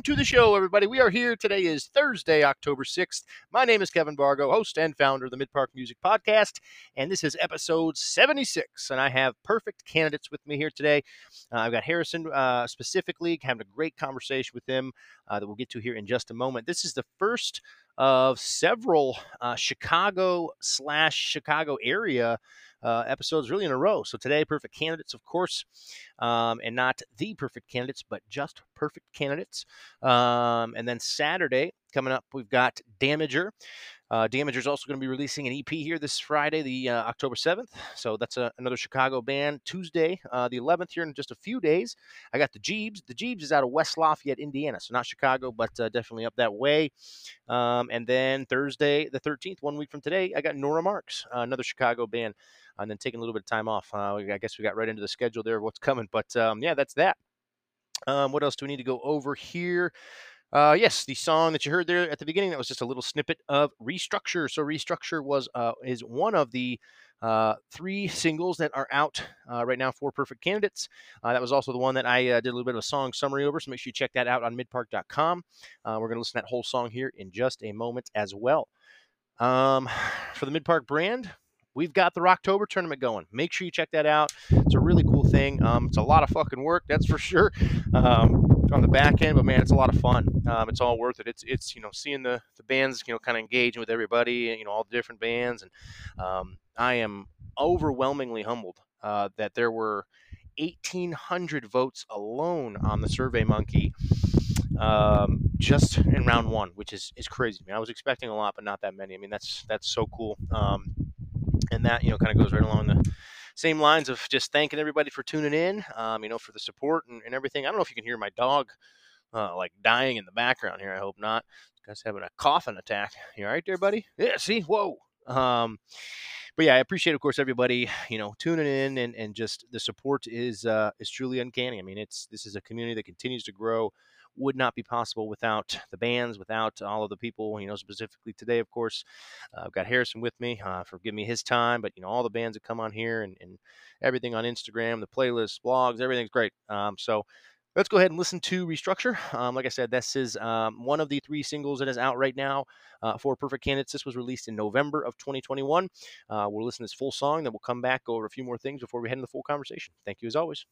on into the show, everybody. We are here. Today is Thursday, October 6th. My name is Kevin Vargo, host and founder of the Midpark Music Podcast, and this is episode 76. And I have perfect candidates with me here today. Uh, I've got Harrison uh, specifically, having a great conversation with him uh, that we'll get to here in just a moment. This is the first of several uh, Chicago slash Chicago area uh, episodes really in a row. So today, perfect candidates, of course, um, and not the perfect candidates, but just perfect candidates. Um, and then Saturday coming up, we've got Damager. Uh, Damager is also going to be releasing an EP here this Friday, the uh, October 7th. So that's a, another Chicago band. Tuesday, uh, the 11th, here in just a few days. I got the Jeebs. The Jeebs is out of West Lafayette, Indiana. So not Chicago, but uh, definitely up that way. Um, and then Thursday, the 13th, one week from today, I got Nora Marks, uh, another Chicago band and then taking a little bit of time off. Uh, I guess we got right into the schedule there of what's coming. But um, yeah, that's that. Um, what else do we need to go over here? Uh, yes, the song that you heard there at the beginning that was just a little snippet of Restructure. So Restructure was uh, is one of the uh, three singles that are out uh, right now for Perfect Candidates. Uh, that was also the one that I uh, did a little bit of a song summary over, so make sure you check that out on midpark.com. We're going to listen to that whole song here in just a moment as well. Um, for the Midpark brand, we've got the Rocktober tournament going. Make sure you check that out. It's a really cool thing. Um, it's a lot of fucking work, that's for sure, um, on the back end. But man, it's a lot of fun. Um, it's all worth it. It's it's you know seeing the the bands you know kind of engaging with everybody, And, you know all the different bands, and um, I am overwhelmingly humbled uh, that there were 1,800 votes alone on the Survey Monkey um, just in round one, which is is crazy. I, mean, I was expecting a lot, but not that many. I mean, that's that's so cool. Um, and that you know kind of goes right along the same lines of just thanking everybody for tuning in, um, you know, for the support and, and, everything. I don't know if you can hear my dog uh, like dying in the background here. I hope not. Guy's having a coughing attack. You all right there, buddy? Yeah. See, whoa. Um, but yeah, I appreciate, of course, everybody you know tuning in and, and just the support is uh, is truly uncanny. I mean, it's this is a community that continues to grow would not be possible without the bands, without all of the people, you know, specifically today, of course. Uh, I've got Harrison with me uh, for giving me his time, but, you know, all the bands that come on here and, and everything on Instagram, the playlists, blogs, everything's great. Um, so, let's go ahead and listen to Restructure. Um, like I said, this is um, one of the three singles that is out right now uh, for Perfect Candidates. This was released in November of 2021. Uh, we'll listen to this full song, then we'll come back, go over a few more things before we head into the full conversation. Thank you as always.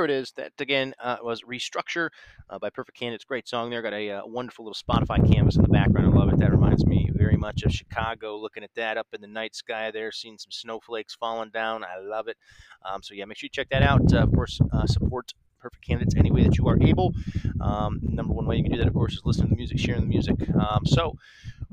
There it is. That again uh, was Restructure uh, by Perfect Candidates. Great song there. Got a uh, wonderful little Spotify canvas in the background. I love it. That reminds me very much of Chicago. Looking at that up in the night sky there, seeing some snowflakes falling down. I love it. Um, so yeah, make sure you check that out. Uh, of course, uh, support perfect candidates any way that you are able. Um, number one way you can do that, of course, is listening to the music, sharing the music. Um, so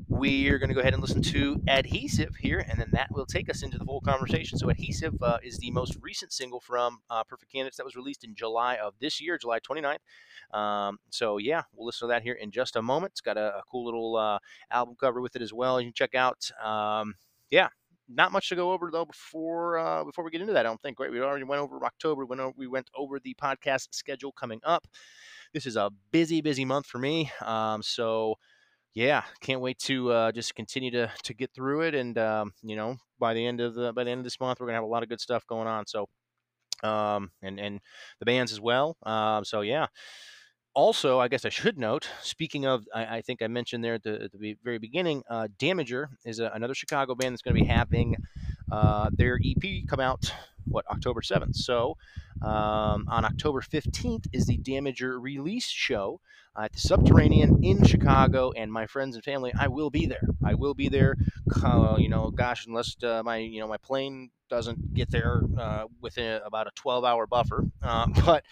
we're going to go ahead and listen to Adhesive here, and then that will take us into the full conversation. So, Adhesive uh, is the most recent single from uh, Perfect Candidates that was released in July of this year, July 29th. Um, so, yeah, we'll listen to that here in just a moment. It's got a, a cool little uh, album cover with it as well. You can check out. Um, yeah, not much to go over though before uh, before we get into that. I don't think. Right, we already went over October. We went over, we went over the podcast schedule coming up. This is a busy, busy month for me. Um, so yeah, can't wait to uh, just continue to to get through it. And um, you know, by the end of the by the end of this month, we're gonna have a lot of good stuff going on. So um, and and the bands as well. Um, so yeah. Also, I guess I should note. Speaking of, I, I think I mentioned there at the, at the very beginning. Uh, Damager is a, another Chicago band that's going to be having uh, their EP come out what October seventh. So um, on October 15th is the Damager release show at the Subterranean in Chicago, and my friends and family, I will be there. I will be there. Uh, you know, gosh, unless uh, my you know my plane doesn't get there uh, within about a 12-hour buffer, uh, but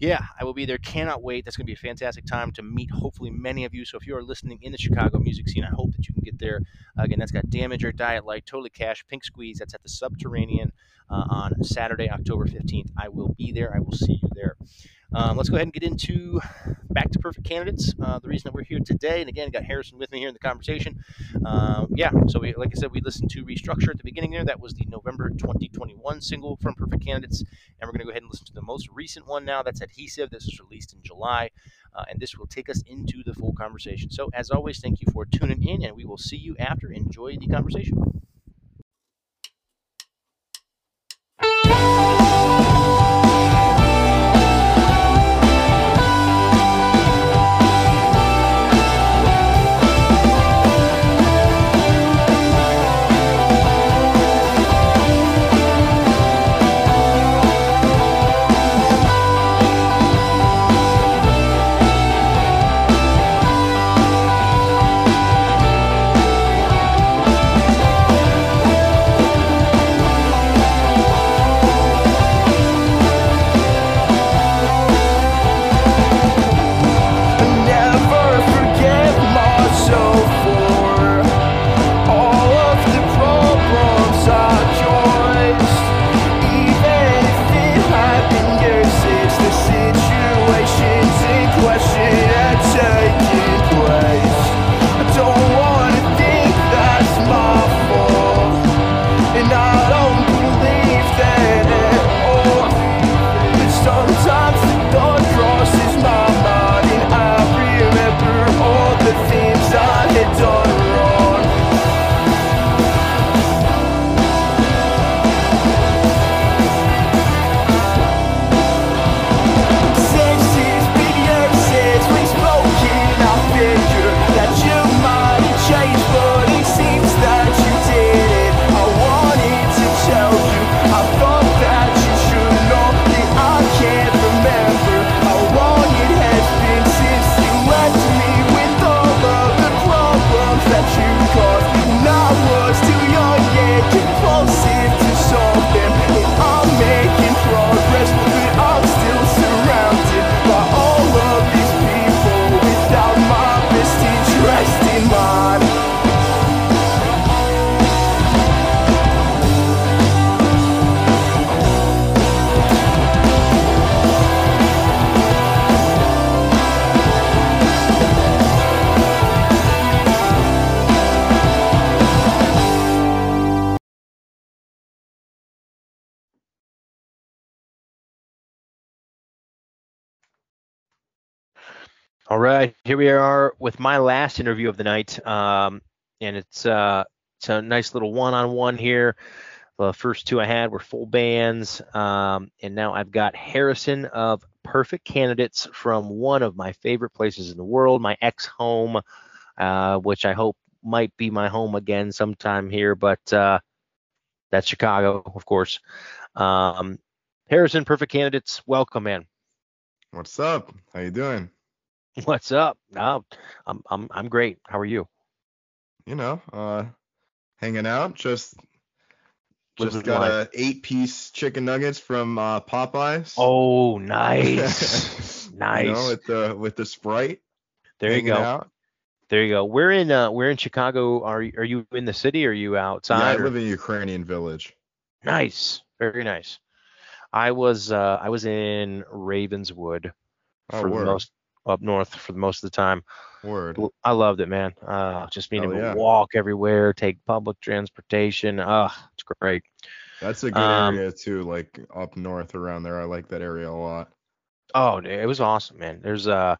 yeah, I will be there. Cannot wait. That's going to be a fantastic time to meet hopefully many of you. So if you are listening in the Chicago music scene, I hope that you can get there. Again, that's got Damager Diet Light, Totally Cash, Pink Squeeze. That's at the Subterranean uh, on Saturday, October 15th. I will be there. I will see you there. Um, let's go ahead and get into back to perfect candidates. Uh, the reason that we're here today, and again, got Harrison with me here in the conversation. Uh, yeah, so we, like I said, we listened to Restructure at the beginning there. That was the November 2021 single from Perfect Candidates, and we're going to go ahead and listen to the most recent one now. That's Adhesive. This was released in July, uh, and this will take us into the full conversation. So, as always, thank you for tuning in, and we will see you after. Enjoy the conversation. All right, here we are with my last interview of the night, um, and it's uh, it's a nice little one-on-one here. The first two I had were full bands, um, and now I've got Harrison of Perfect Candidates from one of my favorite places in the world, my ex-home, uh, which I hope might be my home again sometime here, but uh, that's Chicago, of course. Um, Harrison, perfect candidates, welcome, man. What's up? How you doing? What's up? No, I'm I'm I'm great. How are you? You know, uh, hanging out. Just Living just got life. a eight piece chicken nuggets from uh, Popeyes. Oh, nice, nice. You know, with the with the Sprite. there you go. Out. There you go. We're in uh we're in Chicago. Are you- are you in the city? Or are you outside? Yeah, I or- live in Ukrainian village. Nice, very nice. I was uh I was in Ravenswood Oh, for word. most up north for the most of the time. Word. I loved it, man. Uh, just being Hell able yeah. to walk everywhere, take public transportation. Ah, it's great. That's a good Um, area too, like up north around there. I like that area a lot. Oh, it was awesome, man. There's uh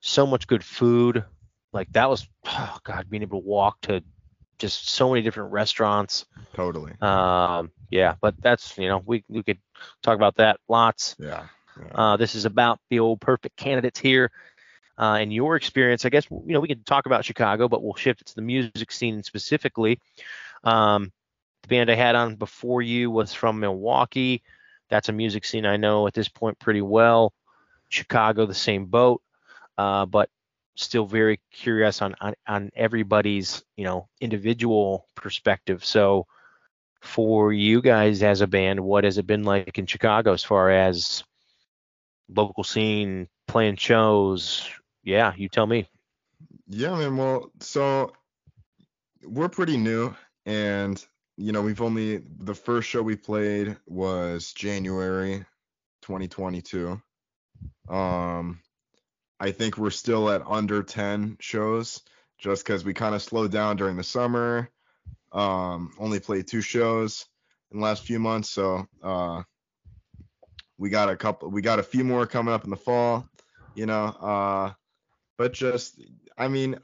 so much good food. Like that was, oh God, being able to walk to just so many different restaurants. Totally. Um, yeah, but that's you know we we could talk about that lots. Yeah. Uh, this is about the old perfect candidates here. Uh, and your experience, I guess, you know, we can talk about Chicago, but we'll shift it to the music scene specifically. Um, the band I had on before you was from Milwaukee. That's a music scene I know at this point pretty well. Chicago, the same boat, uh, but still very curious on, on on everybody's you know individual perspective. So, for you guys as a band, what has it been like in Chicago as far as local scene, playing shows? Yeah, you tell me. Yeah, man. Well, so we're pretty new, and you know, we've only the first show we played was January 2022. Um, I think we're still at under 10 shows, just because we kind of slowed down during the summer. Um, only played two shows in the last few months, so uh, we got a couple, we got a few more coming up in the fall. You know, uh, but just I mean,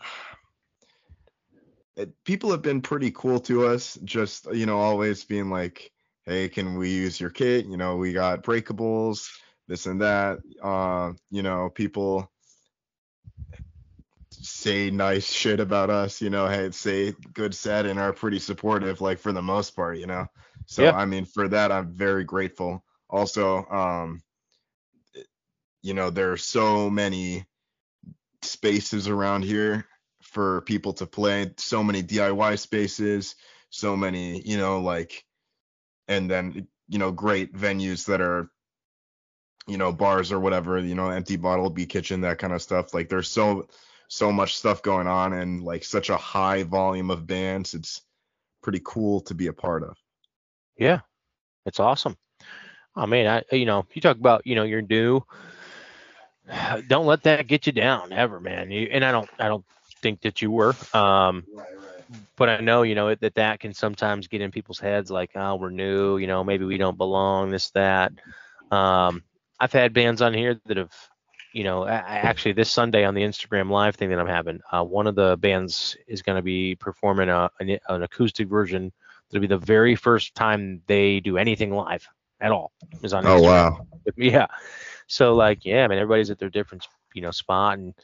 it, people have been pretty cool to us. Just you know, always being like, "Hey, can we use your kit?" You know, we got breakables, this and that. Uh, you know, people say nice shit about us. You know, hey, say good said and are pretty supportive, like for the most part. You know, so Yeah. I mean, for that, I'm very grateful. Also, um, you know, there are so many spaces around here for people to play so many diy spaces so many you know like and then you know great venues that are you know bars or whatever you know empty bottle beat kitchen that kind of stuff. Like there's so so much stuff going on and like such a high volume of bands it's pretty cool to be a part of. Yeah, it's awesome. Oh man, I you know you talk about you know you're new. Don't let that get you down ever, man. You, and I don't I don't think that you were. Um, right right but I know you know that that can sometimes get in people's heads like oh we're new, you know maybe we don't belong, this that. Um, I've had bands on here that have you know, I, I actually this Sunday on the Instagram live thing that I'm having, uh, one of the bands is going to be performing a, an, an acoustic version. It'll be the very first time they do anything live at all. Is on oh Instagram. wow Yeah. So like, yeah, I mean everybody's at their different, you know, spot, and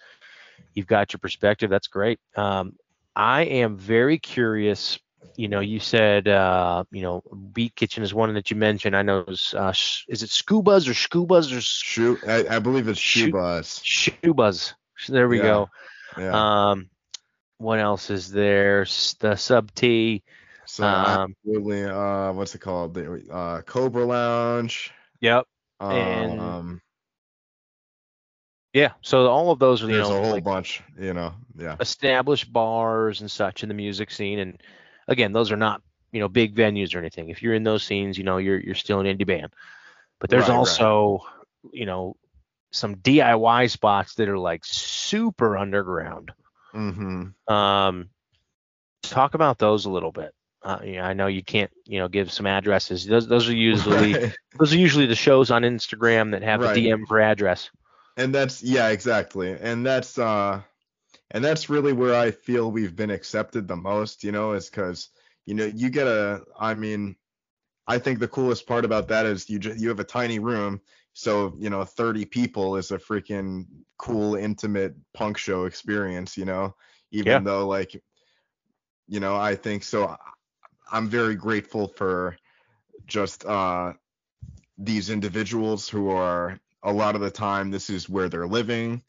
you've got your perspective. That's great. Um, I am very curious. You know, you said, uh, you know, Beat Kitchen is one that you mentioned. I know, it was, uh, sh- is it Scubas or Scubas or sh- shoe I, I believe it's bus Shubas? There we Yeah. go. yeah Um, what else is there? The Sub T. so um, absolutely uh what's it called? The uh cobra lounge. Yep. um And, Yeah. So all of those are, you there's know, a whole like, bunch you know yeah. established bars and such in the music scene and again those are not you know big venues or anything. If you're in those scenes you know you're you're still an indie band. But there's Right, right. also you know some diy spots that are like super underground. Mm-hmm. Um talk about those a little bit uh, yeah, I know you can't, you know, give some addresses. Those, those are usually Right. those are usually the shows on Instagram that have Right. the DM for address. and that's yeah exactly and that's uh and that's really where i feel we've been accepted the most you know is because you know you get a i mean i think the coolest part about that is you just you have a tiny room so you know 30 people is a freaking cool intimate punk show experience you know even Yeah. though like you know i think so i'm very grateful for just uh these individuals who are a lot of the time this is where they're living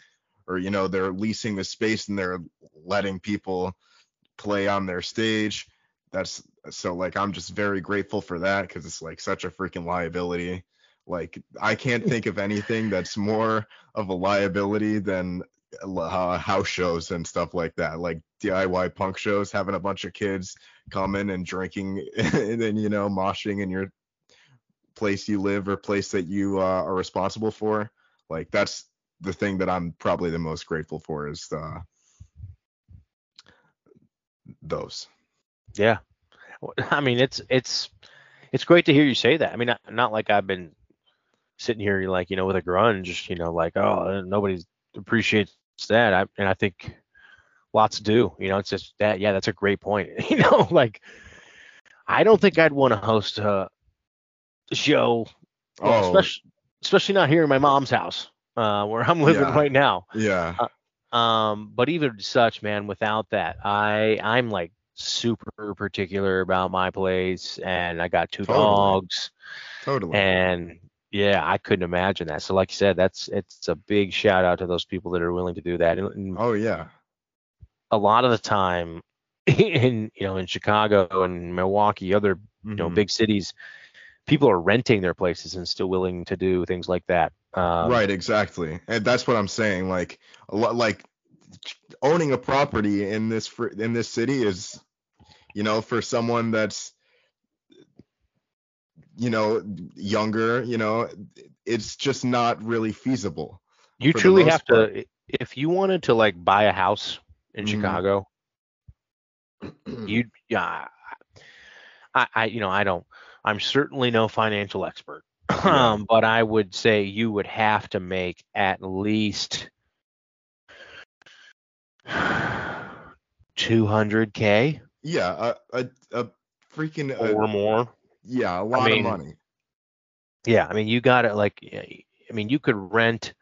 or you know they're leasing the space and they're letting people play on their stage. That's so like i'm just very grateful for that because it's like such a freaking liability. Like i can't think of anything that's more of a liability than uh, house shows and stuff like that. Like diy punk shows having a bunch of kids coming and drinking and you know moshing in your place you live or place that you uh, are responsible for. Like that's the thing that i'm probably the most grateful for is uh, those. Yeah. I mean it's it's it's great to hear you say that. I mean not, not like i've been sitting here like you know with a grunge you know like oh nobody appreciates that. I, and i think lots to do you know it's just that yeah that's a great point you know like i don't think i'd want to host a show well, oh. especially especially not here in my mom's house uh, where i'm living yeah. right now yeah uh, um but even such man without that i i'm like super particular about my place and i got two totally. dogs totally and yeah, I couldn't imagine that. So, like you said, that's it's a big shout out to those people that are willing to do that. And, oh yeah, a lot of the time in you know in Chicago and Milwaukee, other you know mm-hmm. big cities, people are renting their places and still willing to do things like that. Um, right, exactly, and that's what I'm saying. Like a lot, like owning a property in this in this city is, you know, for someone that's you know, younger, you know, it's just not really feasible. You truly have part. to if you wanted to like buy a house in mm-hmm. Chicago, you yeah I, I you know, I don't I'm certainly no financial expert. Yeah. Um, but I would say you would have to make at least 200k. Yeah, a a, a freaking or more. Yeah, a lot I mean, of money. Yeah, I mean, you got it. Like, I mean, you could rent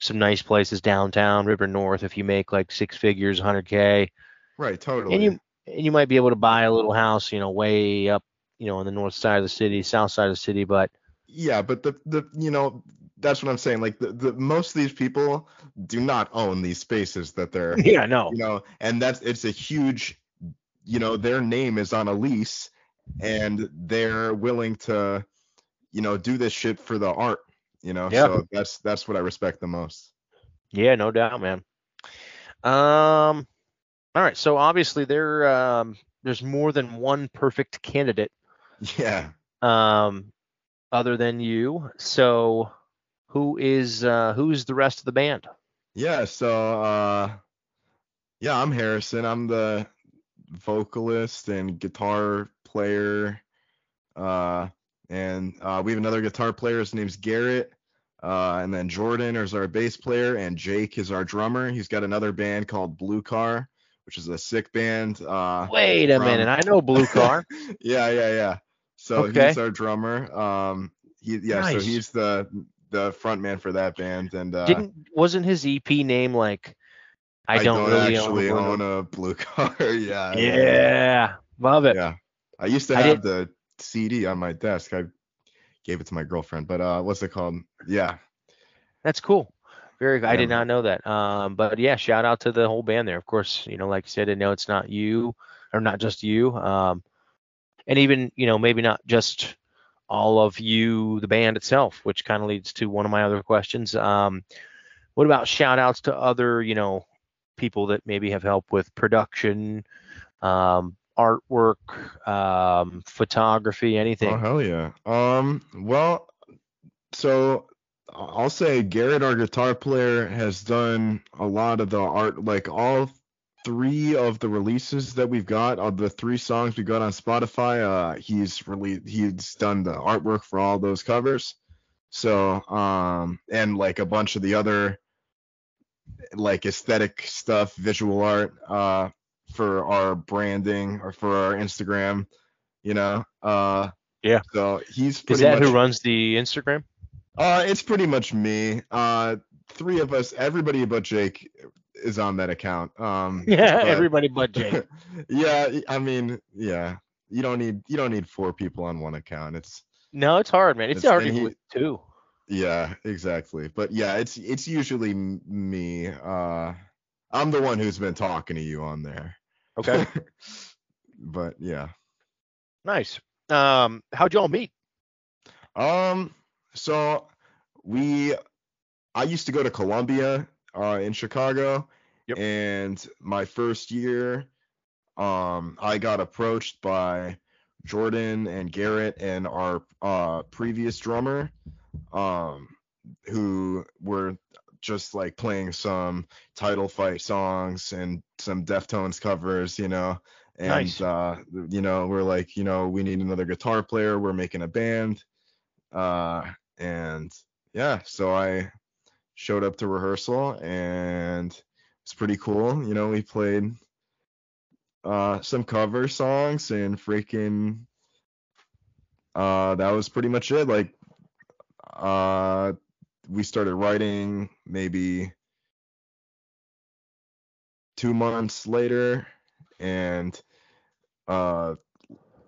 some nice places downtown, River North, if you make like six figures, 100k. Right, totally. And you and you might be able to buy a little house, you know, way up, you know, on the north side of the city, south side of the city, but. Yeah, but the the you know that's what I'm saying. Like the, the most of these people do not own these spaces that they're. Yeah, no. You know, and that's it's a huge, you know, their name is on a lease and they're willing to, you know, do this shit for the art. You know, yeah. so that's that's what I respect the most. Yeah, no doubt, man. Um, all right. So obviously there um there's more than one perfect candidate. Yeah. Um, other than you. So who is uh who's the rest of the band? Yeah. So uh, yeah, I'm Harrison. I'm the vocalist and guitar player. Uh, and uh, we have another guitar player. His name's Garrett. Uh, and then Jordan is our bass player, and Jake is our drummer. He's got another band called Blue Car, which is a sick band. Uh, Wait a from... minute, I know Blue Car. yeah, yeah, yeah. So okay. he's our drummer. Um, he yeah, nice. so he's the the front man for that band. And uh, didn't wasn't his EP name like I don't, I don't really actually own, own a Blue Car. yeah. Yeah, love it. Yeah. I used to have the CD on my desk. I gave it to my girlfriend, but uh, what's it called? Yeah. That's cool. Very. Yeah. I did not know that. Um, but yeah, shout out to the whole band there. Of course, you know, like you said, I know it's not you or not just you. Um, and even you know maybe not just all of you, the band itself, which kind of leads to one of my other questions. Um, what about shout outs to other, you know, people that maybe have helped with production, um, artwork, um, photography, anything? Oh hell yeah. Um, well, so I'll say Garrett, our guitar player, has done a lot of the art, like all three of the releases that we've got, of the three songs we got on Spotify. Uh, he's really he's done the artwork for all those covers. So, um, and like a bunch of the other like aesthetic stuff, visual art, uh, for our branding or for our Instagram, you know. Uh yeah. So he's Is that much, who runs the Instagram? Uh it's pretty much me. Uh three of us, everybody but Jake is on that account. Um Yeah, but, everybody but Jake. yeah, I mean, yeah. You don't need you don't need four people on one account. It's No, it's hard, man. It's, It's- hard and even he- with two. Yeah, exactly. But yeah, it's it's usually me. Uh, I'm the one who's been talking to you on there. Okay. but yeah. nice. Um, how'd y'all meet? Um. So we, I used to go to Columbia, uh, in Chicago, Yep. and my first year, um, I got approached by Jordan and Garrett and our uh previous drummer, um, who were just like playing some title fight songs and some Deftones covers, you know. And Nice. uh, you know, we're like, you know, we need another guitar player. We're making a band. Uh, and yeah, so I showed up to rehearsal and it's pretty cool. You know, we played uh some cover songs and freaking uh that was pretty much it. Like uh we started writing maybe two months later and uh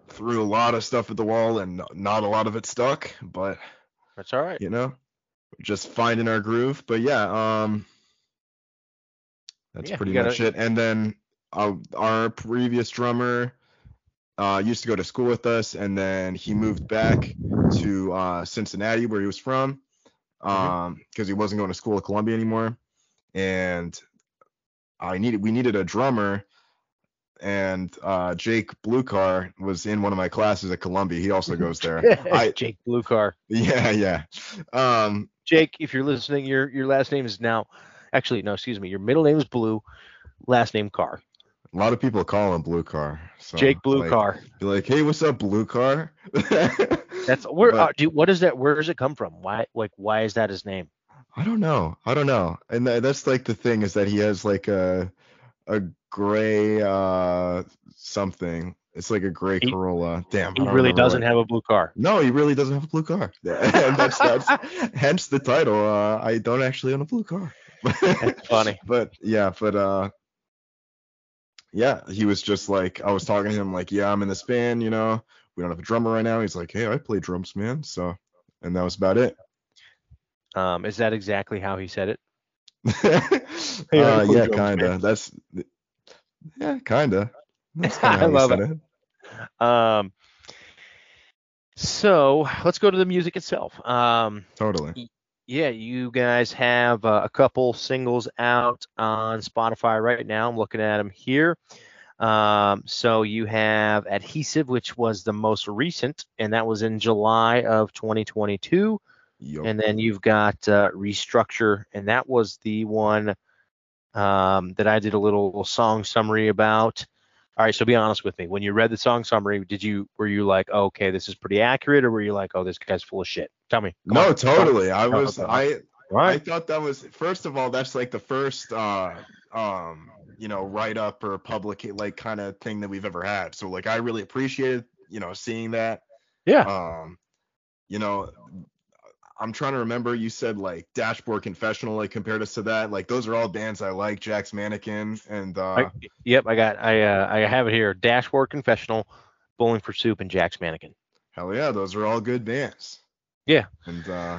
threw a lot of stuff at the wall and not a lot of it stuck but That's all right. you know just finding our groove. But yeah um that's Yeah, pretty gotta- much it. And then uh, our previous drummer uh used to go to school with us and then he moved back to uh cincinnati where he was from um because he wasn't going to school at columbia anymore and i needed we needed a drummer and uh jake bluecar was in one of my classes at columbia he also goes there I- Jake Blue Car. yeah yeah um Jake, if you're listening, your your last name is now actually no, excuse me, your middle name is Blue, last name Car. A lot of people call him Blue Car. So, Jake Blue like, Car. Be like, hey, what's up, Blue Car? That's where But- uh, do what is that? Where does it come from? Why like why is that his name? I don't know. I don't know. And tha- that's like the thing is that he has like a a gray uh something. It's like a gray He- Corolla. Damn. He really doesn't have a blue car. No, he really doesn't have a blue car. and that's that's hence the title. Uh, I don't actually own a blue car. That's funny. but yeah, but uh yeah, he was just like I was talking to him like, yeah, I'm in this band, you know. We don't have a drummer right now. He's like, hey, I play drums, man. So, and that was about it. Um, is that exactly how he said it? uh, yeah, drums, kinda. man. That's yeah, kinda. That's kinda I love said it. Um, so let's go to the music itself. Um, Totally. yeah, you guys have uh, a couple singles out on Spotify right now. I'm looking at them here. Um, so you have Adhesive, which was the most recent, and that was in July of 2022. Yup. And then you've got uh, Restructure, and that was the one um, that I did a little song summary about. All right, so be honest with me. When you read the song summary, did you were you like, oh, okay, this is pretty accurate, or were you like, oh, this guy's full of shit? Tell me. Come no, on. totally. I was I All I thought that was first of all, that's like the first uh um you know write up or public like kind of thing that we've ever had. So like I really appreciated you know seeing that. Yeah. Um, you know, I'm trying to remember. You said like Dashboard Confessional, like compared us to that. Like those are all bands I like. Jack's Mannequin and uh I, yep, I got I uh, I have it here. Dashboard Confessional, Bowling for Soup, and Jack's Mannequin. hell yeah, those are all good bands. Yeah. And uh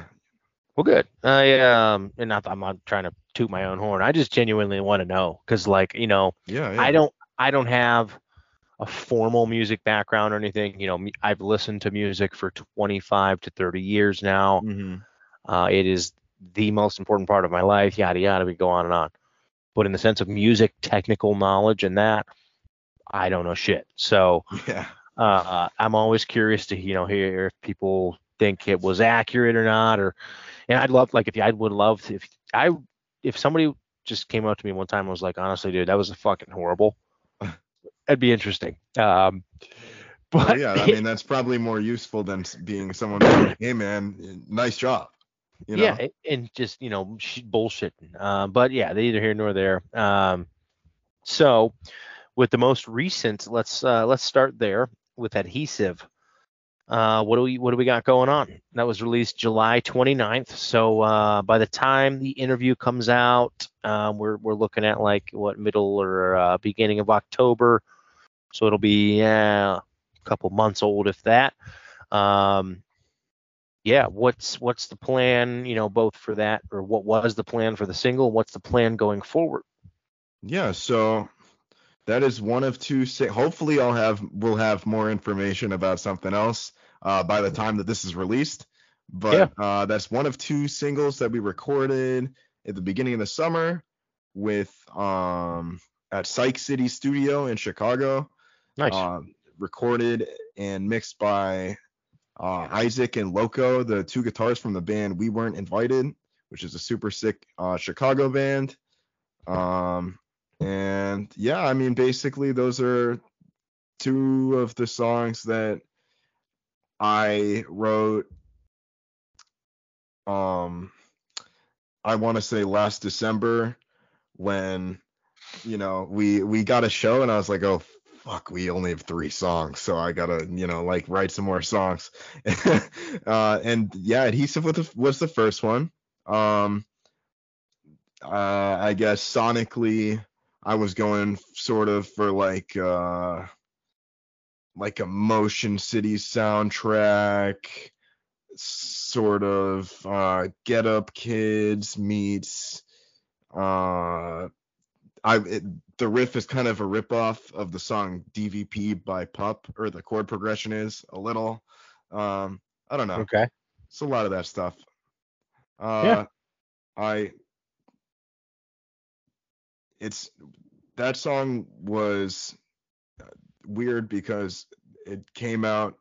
Well, good. I um, and not I'm not trying to toot my own horn. I just genuinely want to know because, like, you know, yeah, yeah. I don't I don't have a formal music background or anything. You know, I've listened to music for 25 to 30 years now. Mhm. Uh, it is the most important part of my life. Yada yada. We go on and on. But in the sense of music technical knowledge and that, I don't know shit. So Yeah. uh, I'm always curious to you know hear if people think it was accurate or not, or and I'd love like if I would love to, if I if somebody just came up to me one time and was like, honestly, dude, that was a fucking horrible. That'd be interesting. Um, but Well, yeah, I mean that's probably more useful than being someone like, hey man, nice job. You know? yeah, and- just you know sh- bullshitting. Um, but yeah, they either here nor there. Um, so with the most recent, let's uh, let's start there with adhesive. Uh, what do we what do we got going on? That was released July 29th. So uh, by the time the interview comes out, um, we're we're looking at like what middle or uh, beginning of October. So it'll be a couple months old, if that. Um, yeah, what's what's the plan? You know, both for that or what was the plan for the single? What's the plan going forward? Yeah, so that is one of two. Hopefully, I'll have we'll have more information about something else uh, by the time that this is released. But yeah. uh, that's one of two singles that we recorded at the beginning of the summer with um at Psych City Studio in Chicago. Nice. Uh, recorded and mixed by uh, Isaac and Loco, the two guitars from the band We Weren't Invited, which is a super sick uh, Chicago band. Um, and yeah, I mean, basically, those are two of the songs that I wrote. Um, I want to say last December when you know we we got a show and I was like, oh fuck, we only have three songs, so I gotta you know like write some more songs. uh, and yeah, adhesive was the, was the first one. Um, uh, I guess sonically I was going sort of for like uh like a Motion City soundtrack, sort of uh Get Up Kids meets uh I it, the riff is kind of a ripoff of the song DVP by Pup, or the chord progression is a little. Um, I don't know. Okay. It's a lot of that stuff. Uh, yeah. I it's that song was weird because it came out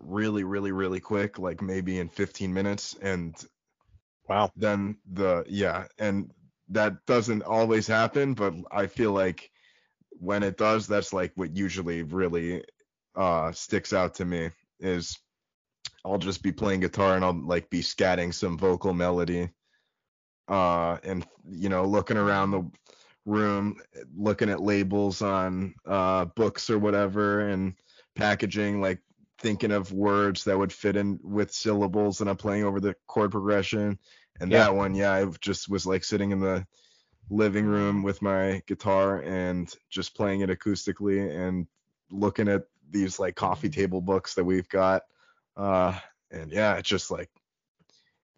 really really really quick like maybe in 15 minutes and wow. then the yeah and that doesn't always happen but i feel like when it does that's like what usually really uh sticks out to me is i'll just be playing guitar and i'll like be scatting some vocal melody uh and you know looking around the room looking at labels on uh, books or whatever and packaging like thinking of words that would fit in with syllables and I'm playing over the chord progression. And yeah. that one yeah I just was like sitting in the living room with my guitar and just playing it acoustically and looking at these like coffee table books that we've got. Uh and yeah it just like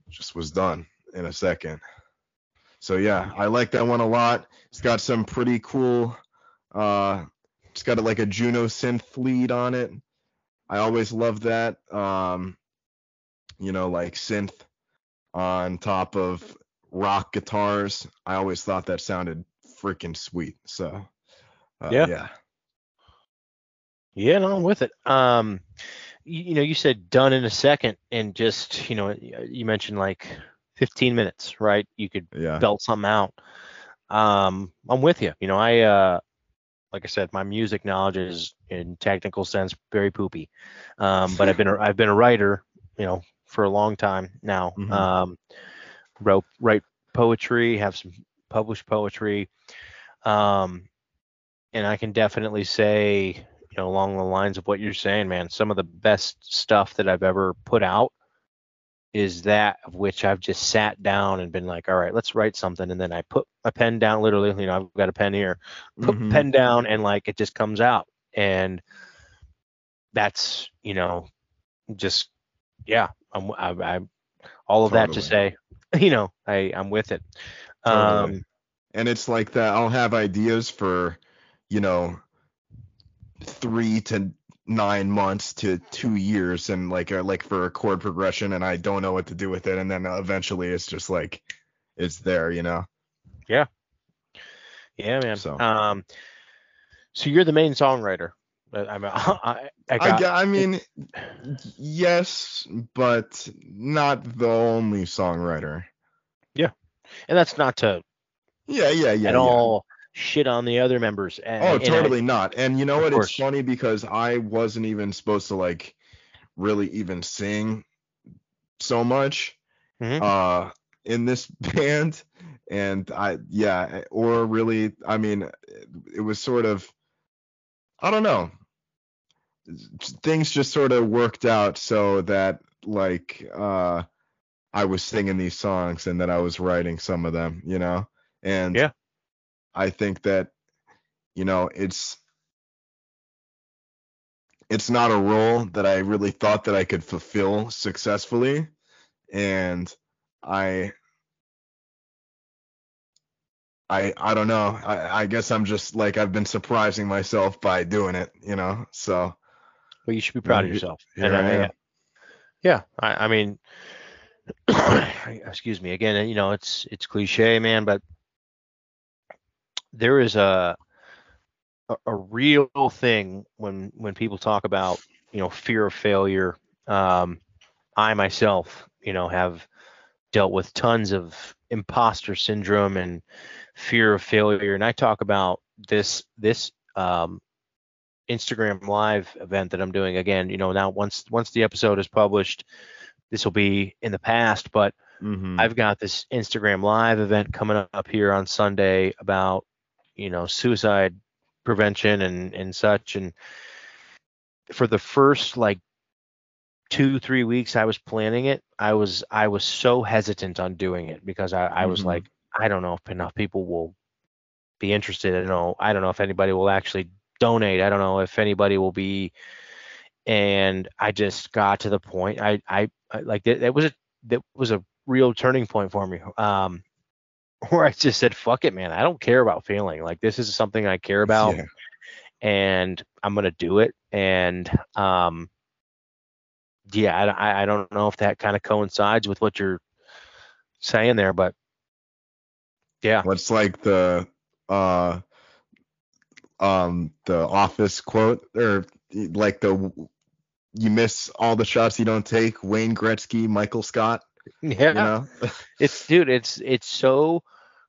just was done in a second so yeah, I like that one a lot. It's got some pretty cool. Uh, it's got like a Juno synth lead on it. I always love that. Um, you know, like synth on top of rock guitars. I always thought that sounded freaking sweet. So uh, yeah, yeah, yeah. No, I'm with it. Um, you, you know, you said done in a second, and just you know, you mentioned like 15 minutes, right? You could yeah. belt something out. Um, I'm with you. You know, I uh, like I said, my music knowledge is in technical sense very poopy. Um, but I've been a, I've been a writer, you know, for a long time now. Mm-hmm. Um, wrote write poetry, have some published poetry. Um, and I can definitely say, you know, along the lines of what you're saying, man, some of the best stuff that I've ever put out is that of which I've just sat down and been like, all right, let's write something. And then I put my pen down, literally, you know, I've got a pen here, put mm-hmm. pen down and like it just comes out. And that's, you know, just, yeah, I'm, I, I all of totally. that to say, you know, I, I'm with it. Totally. Um, and it's like that. I'll have ideas for, you know, three to nine months to two years and like a, like for a chord progression and I don't know what to do with it and then eventually it's just like it's there, you know. Yeah. Yeah, man. So. Um so you're the main songwriter. I mean, I, I, got, I, I mean, yes, but not the only songwriter. Yeah, and that's not to. Yeah, yeah, yeah. At yeah. all shit on the other members. And, oh, totally I, not. And you know what? It's funny because I wasn't even supposed to like really even sing so much mm-hmm. uh in this band and I yeah, or really I mean it was sort of I don't know. Things just sort of worked out so that like uh I was singing these songs and that I was writing some of them, you know? And yeah. I think that you know it's it's not a role that I really thought that I could fulfill successfully, and I I I don't know. I I guess I'm just like I've been surprising myself by doing it, you know. So well, you should be proud of yourself. And I yeah, I, I mean, excuse me again. You know, it's it's cliche, man, but there is a a, a real thing when when people talk about you know fear of failure. Um, I myself, you know, have dealt with tons of imposter syndrome and fear of failure, and I talk about this this um, Instagram live event that I'm doing again. You know, now once once the episode is published, this will be in the past, but mhm. I've got this Instagram live event coming up here on Sunday about, you know, suicide prevention and and such. And for the first like two three weeks I was planning it, I was I was so hesitant on doing it because I, I was Mhm. like, I don't know if enough people will be interested. I don't know. I don't know if anybody will actually donate. I don't know if anybody will be. And I just got to the point. I I, I like that. That was a that was a real turning point for me. Um, where I just said, "Fuck it, man. I don't care about failing. Like this is something I care about, Yeah. and I'm gonna do it." And um, yeah, I, I- I don't know if that kind of coincides with what you're saying there, but yeah, What's like the uh um the office quote or like the you miss all the shots you don't take, Wayne Gretzky, Michael Scott, yeah. you know? It's dude, it's it's so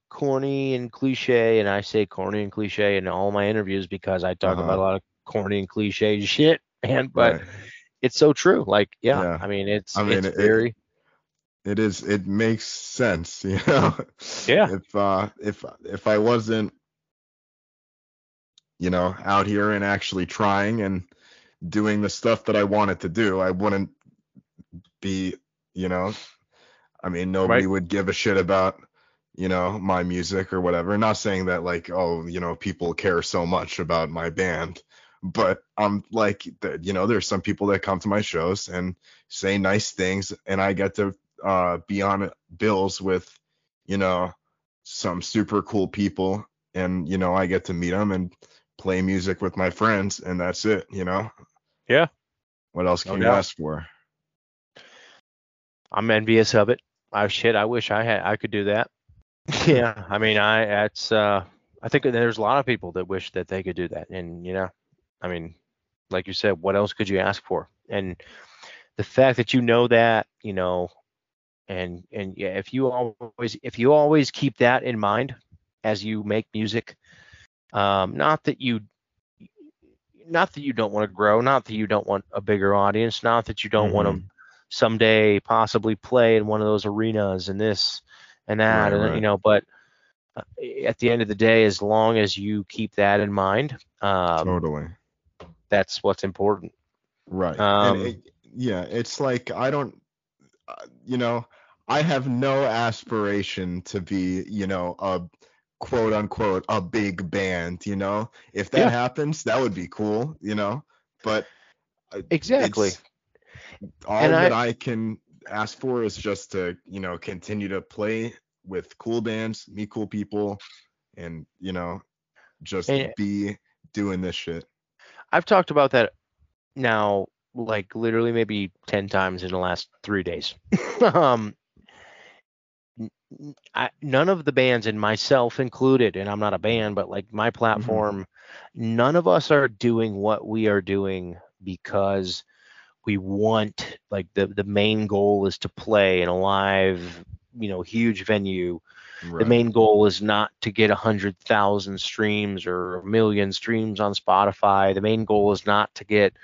corny and cliche, and I say corny and cliche in all my interviews because I talk Uh-huh. about a lot of corny and cliche shit, and but Right. it's so true. Like, yeah, Yeah. I mean, it's I mean, it's it- very it is it makes sense, you know? Yeah. If uh if if I wasn't you know, out here and actually trying and doing the stuff that I wanted to do, I wouldn't be, you know, I mean, nobody Right. would give a shit about, you know, my music or whatever. Not saying that like, oh, you know, people care so much about my band, but I'm like, you know, there's some people that come to my shows and say nice things, and I get to uh, be on bills with, you know, some super cool people, and you know, I get to meet them and play music with my friends, and that's it, you know. Yeah. What else No can you doubt. ask for? I'm envious of it. I shit, I wish I had I could do that. yeah, I mean, I that's uh, I think there's a lot of people that wish that they could do that, and you know, I mean, like you said, what else could you ask for? And the fact that you know that, you know, and and yeah, if you always if you always keep that in mind as you make music, um, not that you not that you don't want to grow, not that you don't want a bigger audience, not that you don't want Mhm. to someday possibly play in one of those arenas and this and that, Right, and right. you know, but uh, at the end of the day, as long as you keep that in mind, um, totally. that's what's important. Right. Um, and it, yeah, it's like I don't, uh, you know, I have no aspiration to be, you know, a quote unquote a big band. You know, if that Yeah. happens, that would be cool. You know, but uh, Exactly. All And that I- I can ask for is just to, you know, continue to play with cool bands, meet cool people, and you know, just And- be doing this shit. I've talked about that now, like literally maybe 10 times in the last three days. um, I, none of the bands, and myself included, and I'm not a band, but like my platform, none of us are doing what we are doing because we want, like, the, the main goal is to play in a live, you know, huge venue the main goal is not to get a hundred thousand streams or a million streams on Spotify. The main goal is not to get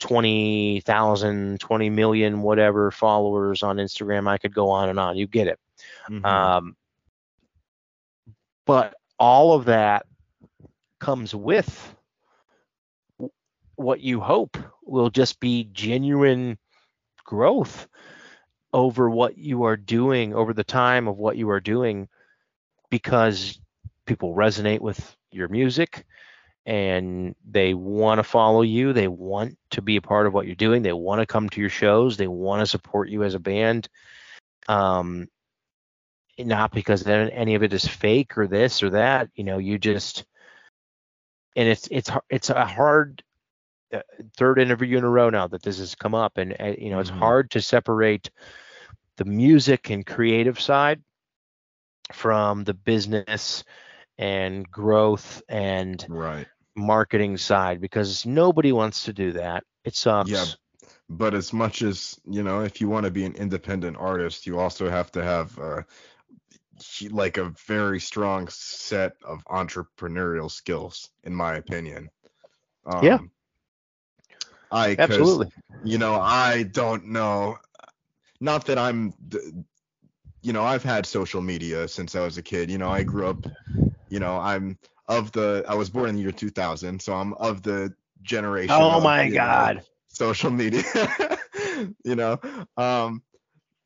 20,000, 20 million, whatever followers on Instagram. I could go on and on. You get it. Mhm. Um, but all of that comes with what you hope will just be genuine growth over what you are doing over the time of what you are doing because people resonate with your music and they want to follow you. They want to be a part of what you're doing. They want to come to your shows. They want to support you as a band. Um, not because any of it is fake or this or that. You know, you just and it's it's it's a hard third interview in a row now that this has come up, and uh, you know, it's mm-hmm. hard to separate the music and creative side from the business and growth and right marketing side because nobody wants to do that. It sucks. Yeah. But as much as, you know, if you want to be an independent artist, you also have to have uh, like a very strong set of entrepreneurial skills, in my opinion. Um, yeah. I absolutely. You know, I don't know. Not that I'm, you know, I've had social media since I was a kid. You know, I grew up. You know, I'm of the I was born in the year 2000, so I'm of the generation. Oh of, my god. Know, social media. you know, um,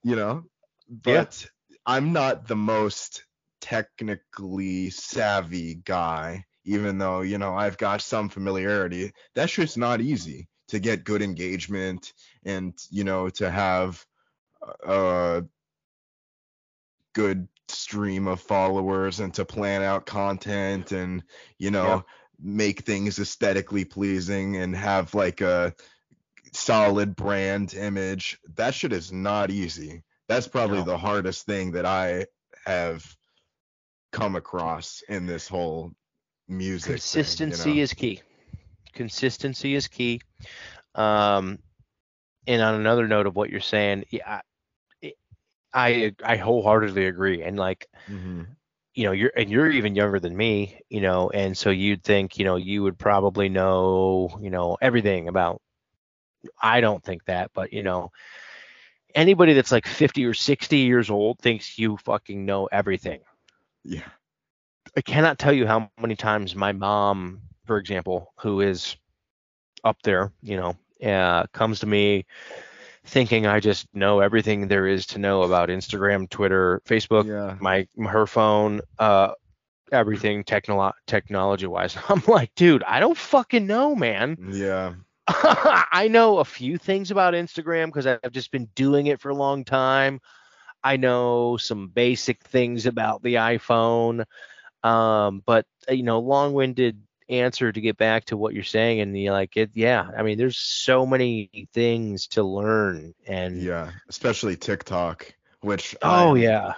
you know, but yeah. I'm not the most technically savvy guy, even though you know I've got some familiarity. That shit's not easy to get good engagement and you know to have a good stream of followers and to plan out content and you know yeah. make things aesthetically pleasing and have like a solid brand image that shit is not easy that's probably no. the hardest thing that i have come across in this whole music consistency thing, you know? is key consistency is key um and on another note of what you're saying yeah I I wholeheartedly agree, and like, mm-hmm. you know, you're and you're even younger than me, you know, and so you'd think, you know, you would probably know, you know, everything about. I don't think that, but you know, anybody that's like 50 or 60 years old thinks you fucking know everything. Yeah. I cannot tell you how many times my mom, for example, who is up there, you know, uh, comes to me thinking I just know everything there is to know about Instagram, Twitter, Facebook, yeah. my her phone, uh, everything technolo- technology wise. I'm like, dude, I don't fucking know, man. Yeah. I know a few things about Instagram because I've just been doing it for a long time. I know some basic things about the iPhone. Um, but you know, long-winded answer to get back to what you're saying and you like it yeah i mean there's so many things to learn and yeah especially tiktok which oh I, yeah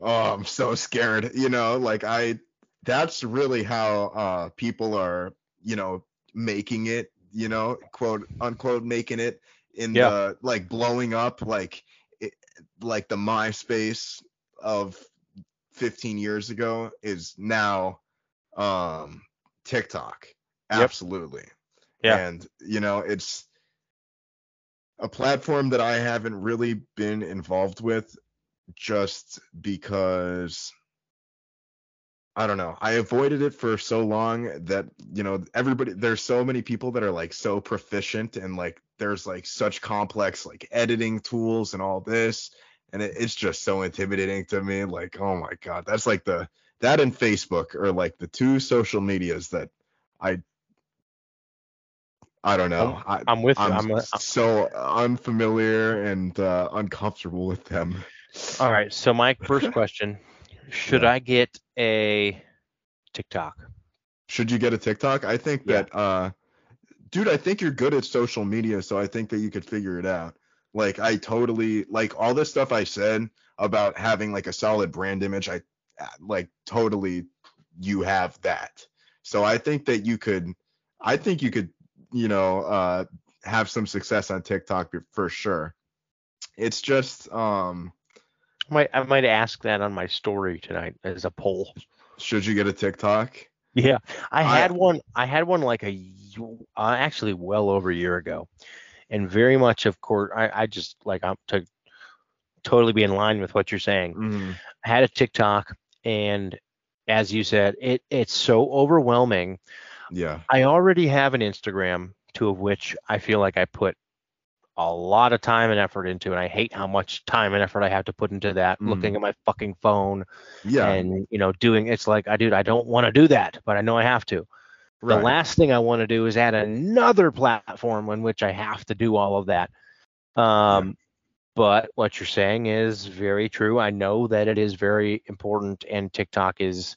oh i'm so scared you know like i that's really how uh people are you know making it you know quote unquote making it in yeah. the like blowing up like it, like the myspace of 15 years ago is now um TikTok. Absolutely. Yep. Yeah. And you know, it's a platform that I haven't really been involved with just because I don't know. I avoided it for so long that, you know, everybody there's so many people that are like so proficient and like there's like such complex like editing tools and all this and it, it's just so intimidating to me like oh my god that's like the that and Facebook are like the two social medias that I I don't know. I'm, I, am with you. I'm, I'm, so unfamiliar and uh, uncomfortable with them. All right. So my first question: Should yeah. I get a TikTok? Should you get a TikTok? I think yeah. that, uh, dude, I think you're good at social media, so I think that you could figure it out. Like I totally like all this stuff I said about having like a solid brand image. I like totally you have that. So I think that you could I think you could, you know, uh have some success on TikTok for sure. It's just um I might I might ask that on my story tonight as a poll. Should you get a TikTok? Yeah, I had I, one. I had one like a uh, actually well over a year ago, and very much of course I, I just like I'm to totally be in line with what you're saying. Mm-hmm. I had a TikTok and as you said, it it's so overwhelming. Yeah. I already have an Instagram, to of which I feel like I put a lot of time and effort into, and I hate how much time and effort I have to put into that. Mm. Looking at my fucking phone, yeah, and you know, doing it's like I do. I don't want to do that, but I know I have to. The last thing I want to do is add another platform on which I have to do all of that. Um, yeah. But what you're saying is very true. I know that it is very important, and TikTok is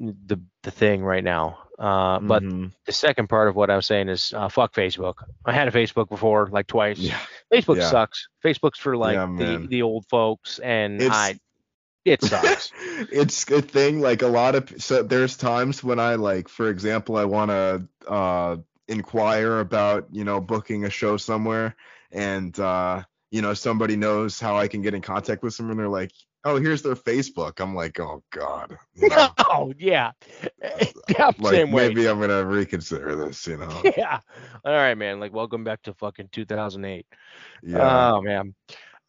the the thing right now. Uh, but mm-hmm. the second part of what I was saying is uh, fuck Facebook. I had a Facebook before, like twice. Yeah. Facebook yeah. sucks. Facebook's for like yeah, the, the old folks, and it's, I it sucks. it's a thing like a lot of so there's times when I like, for example, I want to uh, inquire about you know booking a show somewhere, and uh, you know somebody knows how I can get in contact with someone. They're like, oh, here's their Facebook. I'm like, oh god. You know? oh yeah. yeah like same way. maybe I'm gonna reconsider this. You know. Yeah. All right, man. Like, welcome back to fucking 2008. Yeah. Oh man.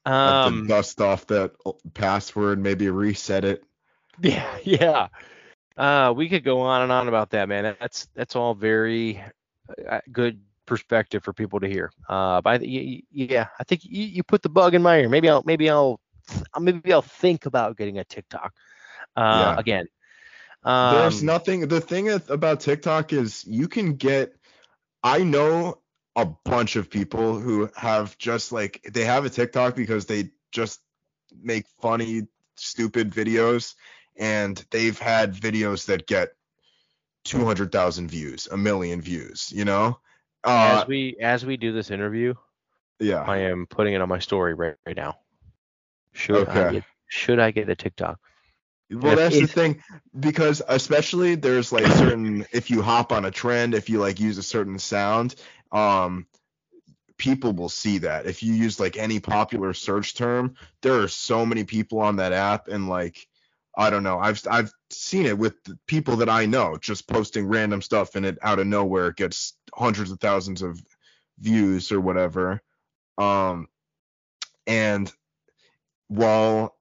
Um, dust off that password, maybe reset it. Yeah, yeah. Uh, we could go on and on about that, man. That's that's all very uh, good perspective for people to hear. Uh, but I, yeah, I think you, you put the bug in my ear. Maybe I'll maybe I'll maybe I'll think about getting a TikTok uh, yeah. again. Um, There's nothing. The thing about TikTok is you can get. I know a bunch of people who have just like they have a TikTok because they just make funny, stupid videos, and they've had videos that get 200,000 views, a million views. You know. Uh, as we as we do this interview, yeah, I am putting it on my story right, right now. Should okay. I get should I get a TikTok? Well, that's the thing because especially there's like certain if you hop on a trend, if you like use a certain sound, um people will see that. If you use like any popular search term, there are so many people on that app and like I don't know. I've I've seen it with people that I know just posting random stuff and it out of nowhere it gets hundreds of thousands of views or whatever. Um and while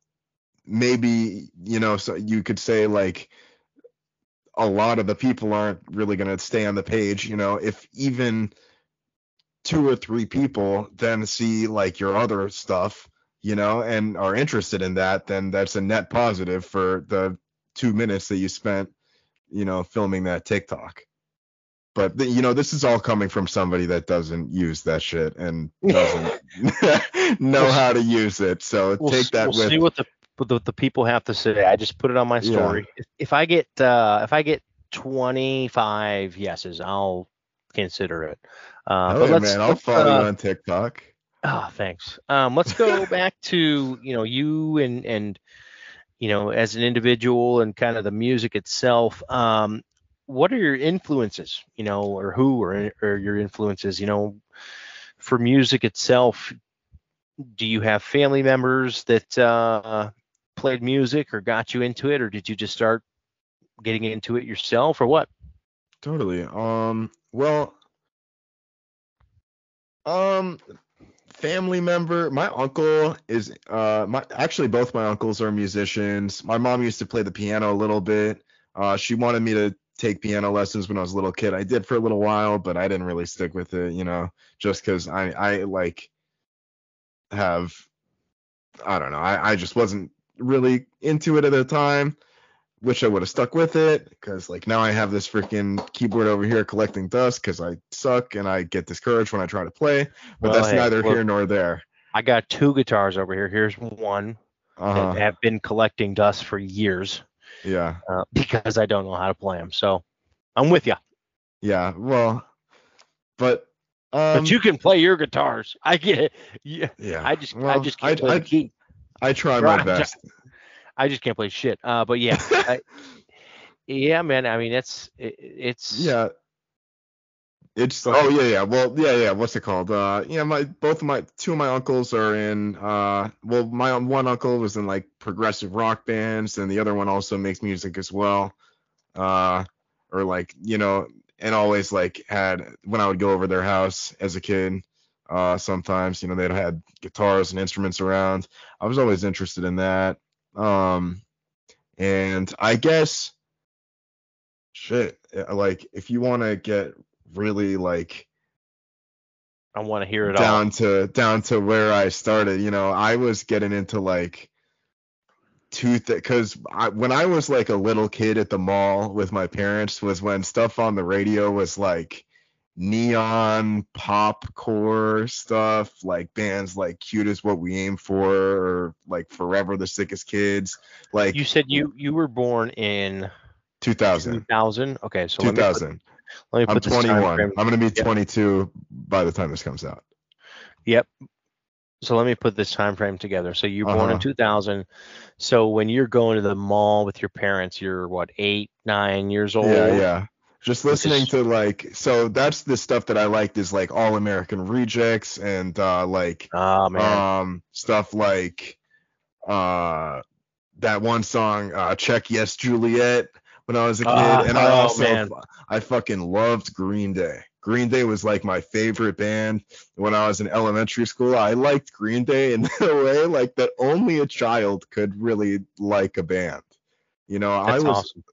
maybe you know so you could say like a lot of the people aren't really going to stay on the page you know if even two or three people then see like your other stuff you know and are interested in that then that's a net positive for the two minutes that you spent you know filming that tiktok. But you know this is all coming from somebody that doesn't use that shit and doesn't know how to use it. So we'll, take that we'll with see what the, what the, the people have to say. I just put it on my story. Yeah. if, if, i get uh if i get 25 yeses i'll consider it. Uh oh, but let's, man i'll follow uh, you on tiktok oh thanks um let's go back to you know you and and you know as an individual and kind of the music itself um what are your influences, you know, or who or are your influences, you know, for music itself? Do you have family members that uh, played music or got you into it, or did you just start getting into it yourself, or what? Totally. Um. Well. Um. Family member. My uncle is. Uh. My actually both my uncles are musicians. My mom used to play the piano a little bit. Uh. She wanted me to take piano lessons when I was a little kid. I did for a little while, but I didn't really stick with it, you know, just because I I like have I don't know, I, I just wasn't really into it at the time. Wish I would have stuck with it because like now I have this freaking keyboard over here collecting dust because I suck and I get discouraged when I try to play. But well, that's hey, neither look, here nor there. I got two guitars over here. Here's one uh-huh. that have been collecting dust for years. Yeah. Uh, because I don't know how to play them. So I'm with you. Yeah. Well, but um, but you can play your guitars. I get it. Yeah. Yeah. I just well, I just can't I, play I, the key. I try my best. I just can't play shit. Uh, but yeah. I, yeah, man. I mean, it's it, it's yeah. It's oh yeah yeah well yeah yeah what's it called uh yeah my both of my two of my uncles are in uh well my one uncle was in like progressive rock bands and the other one also makes music as well uh or like you know and always like had when I would go over their house as a kid uh sometimes you know they'd had guitars and instruments around I was always interested in that um and I guess shit like if you want to get really like I want to hear it down all. to down to where I started. You know, I was getting into like two because when I was like a little kid at the mall with my parents was when stuff on the radio was like neon pop core stuff like bands like cute is what we aim for or like forever the sickest kids like you said you you were born in 2000 2000 okay so 2000 let me put, let me put i'm 21 i'm gonna be yep. 22 by the time this comes out. Yep. So let me put this time frame together. So you're born uh-huh. in 2000 so when you're going to the mall with your parents you're what eight nine years old? yeah yeah just listening to like so that's the stuff that I liked is like All American Rejects and uh like oh, um stuff like uh that one song uh Check Yes Juliet when I was a kid uh, and I oh, also man. I fucking loved Green Day. Green Day was like my favorite band when I was in elementary school. I liked Green Day in a way like that only a child could really like a band. You know, That's I was awesome.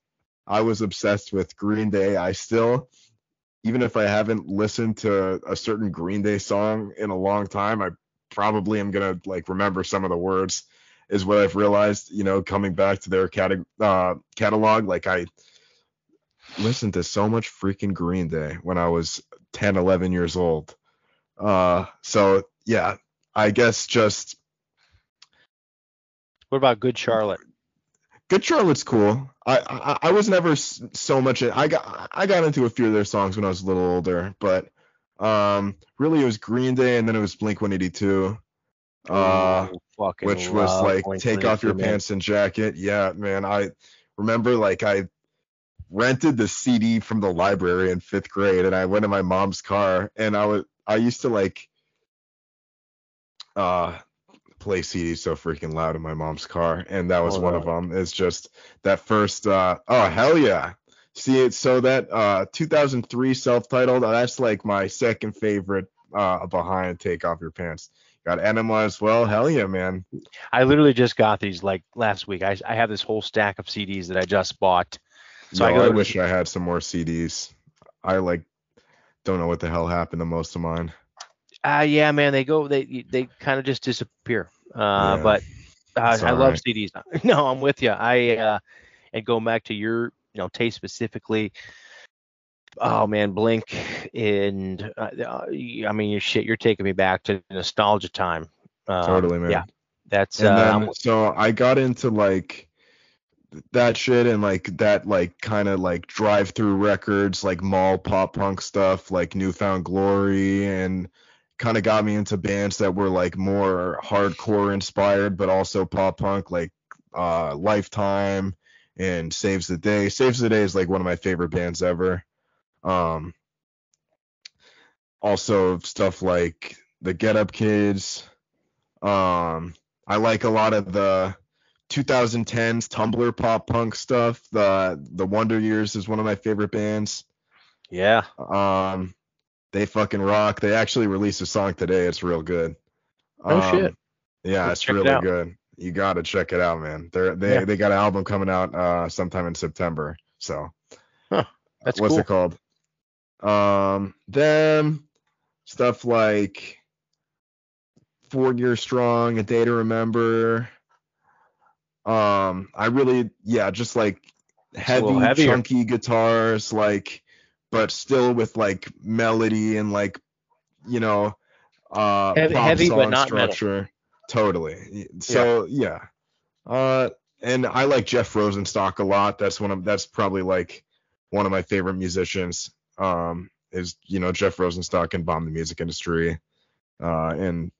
I was obsessed with Green Day. I still, even if I haven't listened to a certain Green Day song in a long time, I probably am gonna like remember some of the words. Is what I've realized, you know, coming back to their cata- uh, catalog. Like I listened to so much freaking Green Day when I was 10, 11 years old. Uh, so yeah, I guess just. What about Good Charlotte? Good Charlotte's cool. I, I, I was never so much. I got I got into a few of their songs when I was a little older, but um, really it was Green Day and then it was Blink 182. Uh, Ooh, which was like take off your man. pants and jacket. Yeah, man. I remember like I rented the CD from the library in fifth grade and I went in my mom's car and I was I used to like uh play CDs so freaking loud in my mom's car, and that was oh, one of them. It's just that first. Uh, oh hell yeah! See it. So that uh, 2003 self-titled. Uh, that's like my second favorite uh, behind Take Off Your Pants. Got Enema as well. Hell yeah, man. I literally just got these like last week. I I have this whole stack of CDs that I just bought. So no, I, I wish I had some more CDs. I like don't know what the hell happened to most of mine. Uh, yeah, man, they go, they they kind of just disappear. Uh, yeah. but uh, I love right. CDs. No, I'm with you. I uh, and going back to your, you know, taste specifically. Oh man, Blink and uh, I mean, your shit, you're taking me back to nostalgia time. Um, totally, man. Yeah, that's. And uh, then, so I got into like that shit and like that like kind of like drive through records like mall pop punk stuff like New Found Glory and kind of got me into bands that were like more hardcore inspired, but also pop punk, like uh, Lifetime and Saves the Day. Saves the Day is like one of my favorite bands ever. Um, also stuff like the Get Up Kids. Um, I like a lot of the 2010s Tumblr pop punk stuff. The the Wonder Years is one of my favorite bands. Yeah. Um, they fucking rock. They actually released a song today. It's real good. Oh um, shit. Yeah, Let's it's really it good. You gotta check it out, man. They're they yeah. they got an album coming out uh sometime in September. So huh, that's what's cool. it called? Um then stuff like Four Year Strong, A Day to Remember. Um, I really yeah, just like heavy, chunky guitars, like but still with like melody and like you know uh heavy, pop heavy song but not structure. Metal. Totally. So yeah. yeah. Uh and I like Jeff Rosenstock a lot. That's one of that's probably like one of my favorite musicians. Um is you know Jeff Rosenstock and Bomb the Music Industry. Uh and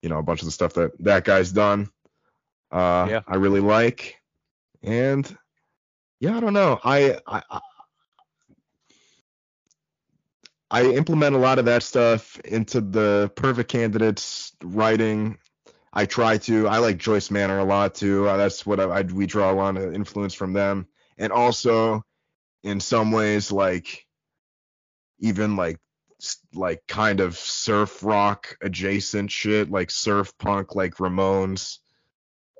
you know a bunch of the stuff that that guy's done. Uh yeah. I really like. And yeah, I don't know. I I I implement a lot of that stuff into the perfect candidates writing. I try to. I like Joyce Manor a lot too. Uh, that's what I, I, we draw a lot of influence from them, and also in some ways like even like like kind of surf rock adjacent shit like surf punk like Ramones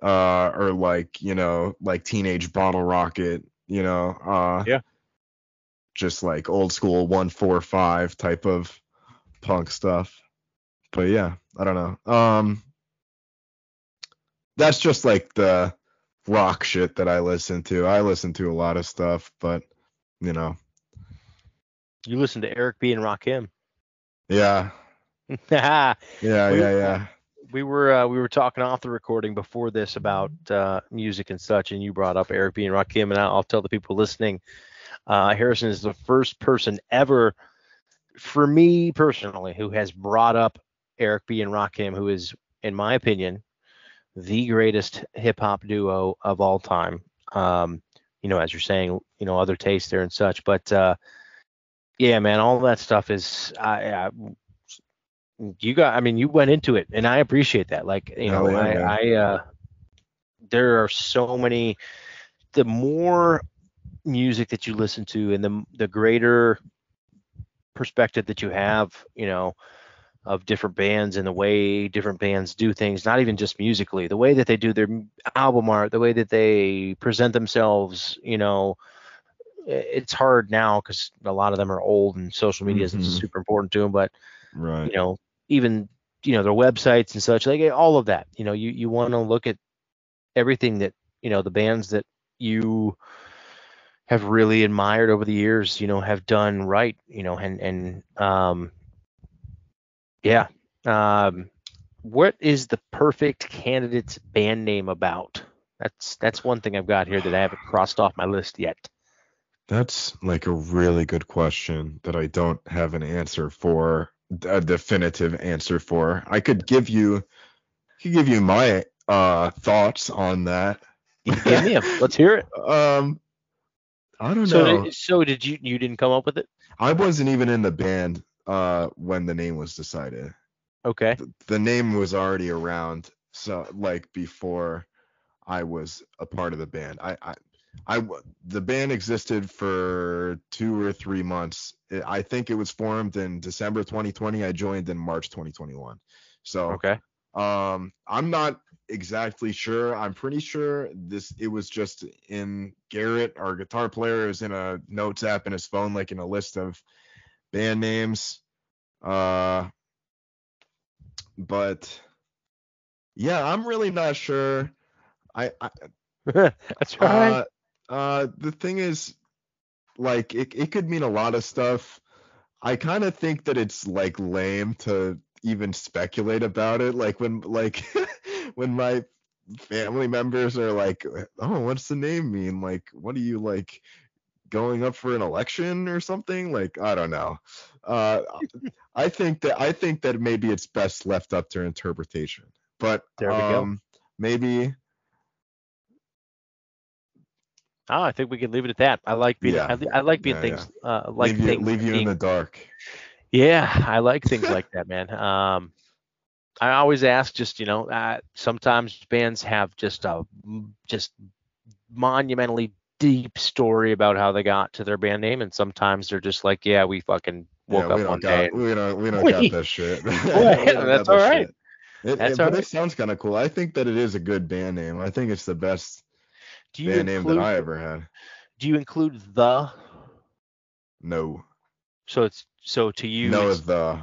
uh or like you know like teenage bottle rocket you know uh yeah just like old school 145 type of punk stuff. But yeah, I don't know. Um that's just like the rock shit that I listen to. I listen to a lot of stuff, but you know, You listen to Eric B and Rakim. yeah, yeah, yeah, We- yeah, yeah. we were uh, we were talking off the recording before this about uh, music and such, and you brought up Eric B and Rakim, and I'll, I'll tell the people listening, uh, Harrison is the first person ever, for me personally, who has brought up Eric B and Rakim, who is, in my opinion, the greatest hip hop duo of all time. Um, you know, as you're saying, you know, other tastes there and such, but uh, yeah, man, all that stuff is I, I you got i mean you went into it and i appreciate that like you know Oh, yeah, i man. i uh there are so many the more music that you listen to and the the greater perspective that you have you know of different bands and the way different bands do things not even just musically the way that they do their album art the way that they present themselves you know, it's hard now because a lot of them are old and social media isn't Mhm. super important to them but Right. you know even you know their websites and such like all of that you know you you want to look at everything that you know the bands that you have really admired over the years you know have done right you know and and um yeah um what is the perfect candidate's band name about that's that's one thing i've got here that i haven't crossed off my list yet That's like a really good question that I don't have an answer for, a definitive answer for. I could give you, could give you my uh thoughts on that. you give me a let's hear it Um, I don't so know. did, so did you you didn't come up with it I wasn't even in the band uh when the name was decided. okay The, the name was already around, so like before I was a part of the band. I, I, I the band existed for two or three months. I I think it was formed in December 2020. I joined in March 2021. So okay um, I'm not exactly sure. I'm pretty sure this it was just in Garrett, our guitar player, is in a notes app in his phone, like in a list of band names. Uh, but yeah, I'm really not sure. I, I That's right. uh, uh, the thing is, like, it, it could mean a lot of stuff. I kind of think that it's like lame to even speculate about it. Like when, like, when my family members are like, "Oh, what's the name mean? Like, what are you like going up for an election or something?" Like, I don't know. Uh, I think that I think that maybe it's best left up to interpretation. But There we go. um, maybe oh, I think we can leave it at that. I like being. Yeah. I, I like being Yeah, things. Uh, like leave you things leave you in the dark. Yeah, I like things like that, man. Um, I always ask, just you know, uh, sometimes bands have just a just monumentally deep story about how they got to their band name, and sometimes they're just like, yeah, we fucking woke yeah, up one don't day. got we don't we don't We- got that shit. That's all right. It, That's it, all but right. it sounds kind of cool. I think that it is a good band name. I think it's the best band name that I ever had. Do you include the? No, So it's so to you, no it's the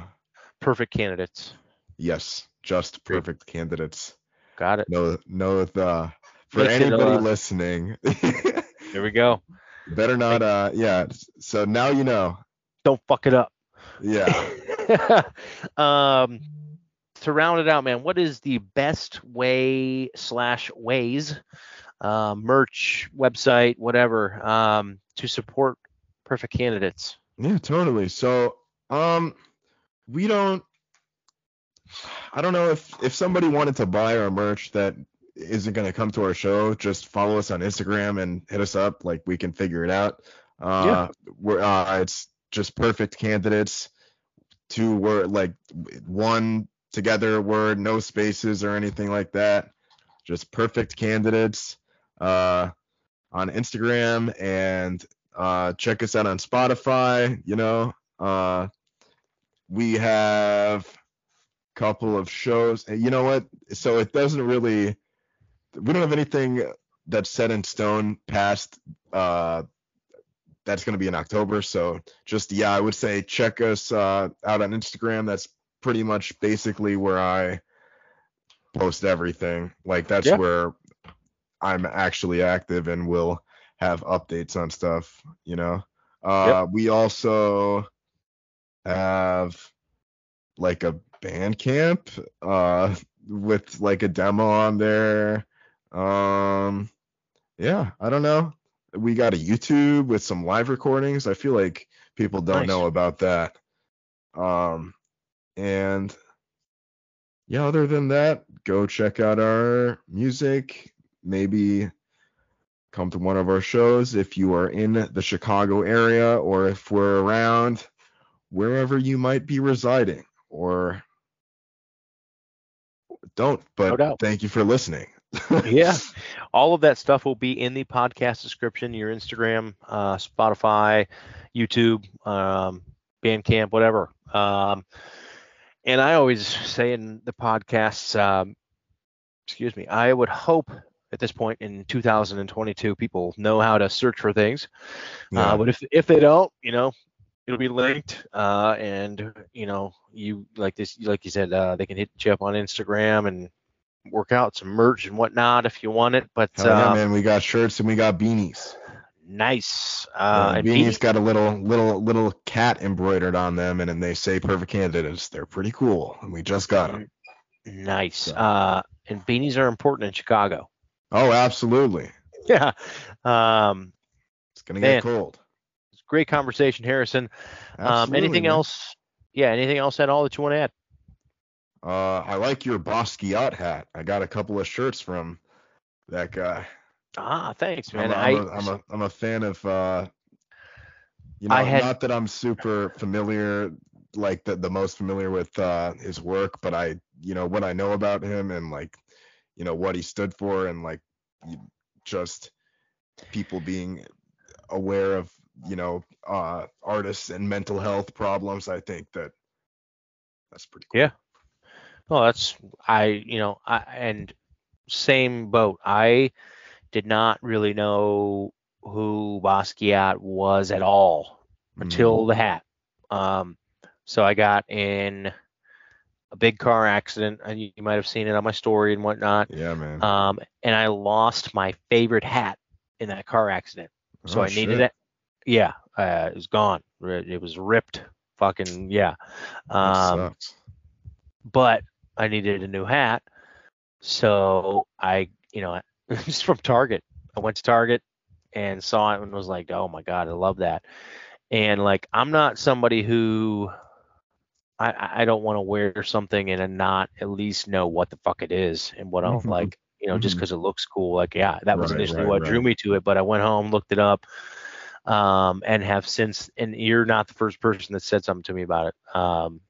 perfect candidates. Yes, just perfect candidates. Got it. No, no the for anybody listening. Here we go. better not. Uh, yeah. So now you know. Don't fuck it up. Yeah. um, to round it out, man, what is the best way slash ways, uh, merch, website, whatever, um, to support perfect candidates? Yeah, totally. So, um, we don't. I don't know if if somebody wanted to buy our merch that isn't gonna come to our show, just follow us on Instagram and hit us up. Like we can figure it out. Uh, we're uh, it's just perfect candidates. Two word like one together word, no spaces or anything like that. Just perfect candidates. Uh, on Instagram and uh, check us out on Spotify. You know, uh, we have couple of shows. and You know what? So it doesn't really. We don't have anything that's set in stone past. Uh, that's going to be in October. So just yeah, I would say check us uh, out on Instagram. That's pretty much basically where I post everything. Like that's Yeah. where I'm actually active and will have updates on stuff. You know. Uh, yep. We also have like a Bandcamp uh, with like a demo on there. Um, yeah, I don't know. We got a YouTube with some live recordings. I feel like people don't nice. know about that. Um, and yeah, other than that, go check out our music. Maybe come to one of our shows if you are in the Chicago area or if we're around wherever you might be residing or don't. But no thank you for listening. yeah, all of that stuff will be in the podcast description. Your Instagram, uh, Spotify, YouTube, um, Bandcamp, whatever. Um, and I always say in the podcasts, um, excuse me, I would hope at this point in 2022 people know how to search for things. Uh, yeah. Uh, but if if they don't, you know, it'll be linked, uh, and you know, you like this, like you said, uh, they can hit you up on Instagram and work out some merch and whatnot if you want it. But Hell yeah, um, man, we got shirts and we got beanies. Nice. Uh, beanies got a little little little cat embroidered on them, and, and they say perfect candidates. They're pretty cool, and we just got them. Nice. So. Uh, and beanies are important in Chicago. Oh, absolutely. Yeah. Um, it's gonna man, get cold. Great conversation, Harrison. Um, anything man. else? Yeah. Anything else at all that you want to add? Uh, I like your Basquiat hat. I got a couple of shirts from that guy. Ah, thanks, man. I'm a, I'm, a, I'm a, I'm a fan of. Uh, you know, had, not that I'm super familiar, like the the most familiar with uh, his work, but I, you know, what I know about him and like, you know, what he stood for and like, just people being aware of, you know, uh, artists and mental health problems. I think that that's pretty cool. Yeah, well, that's I, you know, I, and same boat. I did not really know who Basquiat was at all until mm-hmm. the hat. Um, so I got in a big car accident. And you, you might have seen it on my story and whatnot. Yeah, man. Um, and I lost my favorite hat in that car accident. So oh, I needed shit. Yeah, uh, it was gone. It was ripped. Fucking yeah. Um, but I needed a new hat. So I, you know, it's from Target. I went to Target and saw it and was like, oh my God, I love that. And like, I'm not somebody who I, I don't want to wear something and not at least know what the fuck it is and what I'm mm-hmm. like, you know, mm-hmm. just because it looks cool. Like, yeah, that was right, initially right, what right. drew me to it, but I went home, looked it up, um, and have since, and you're not the first person that said something to me about it. Um,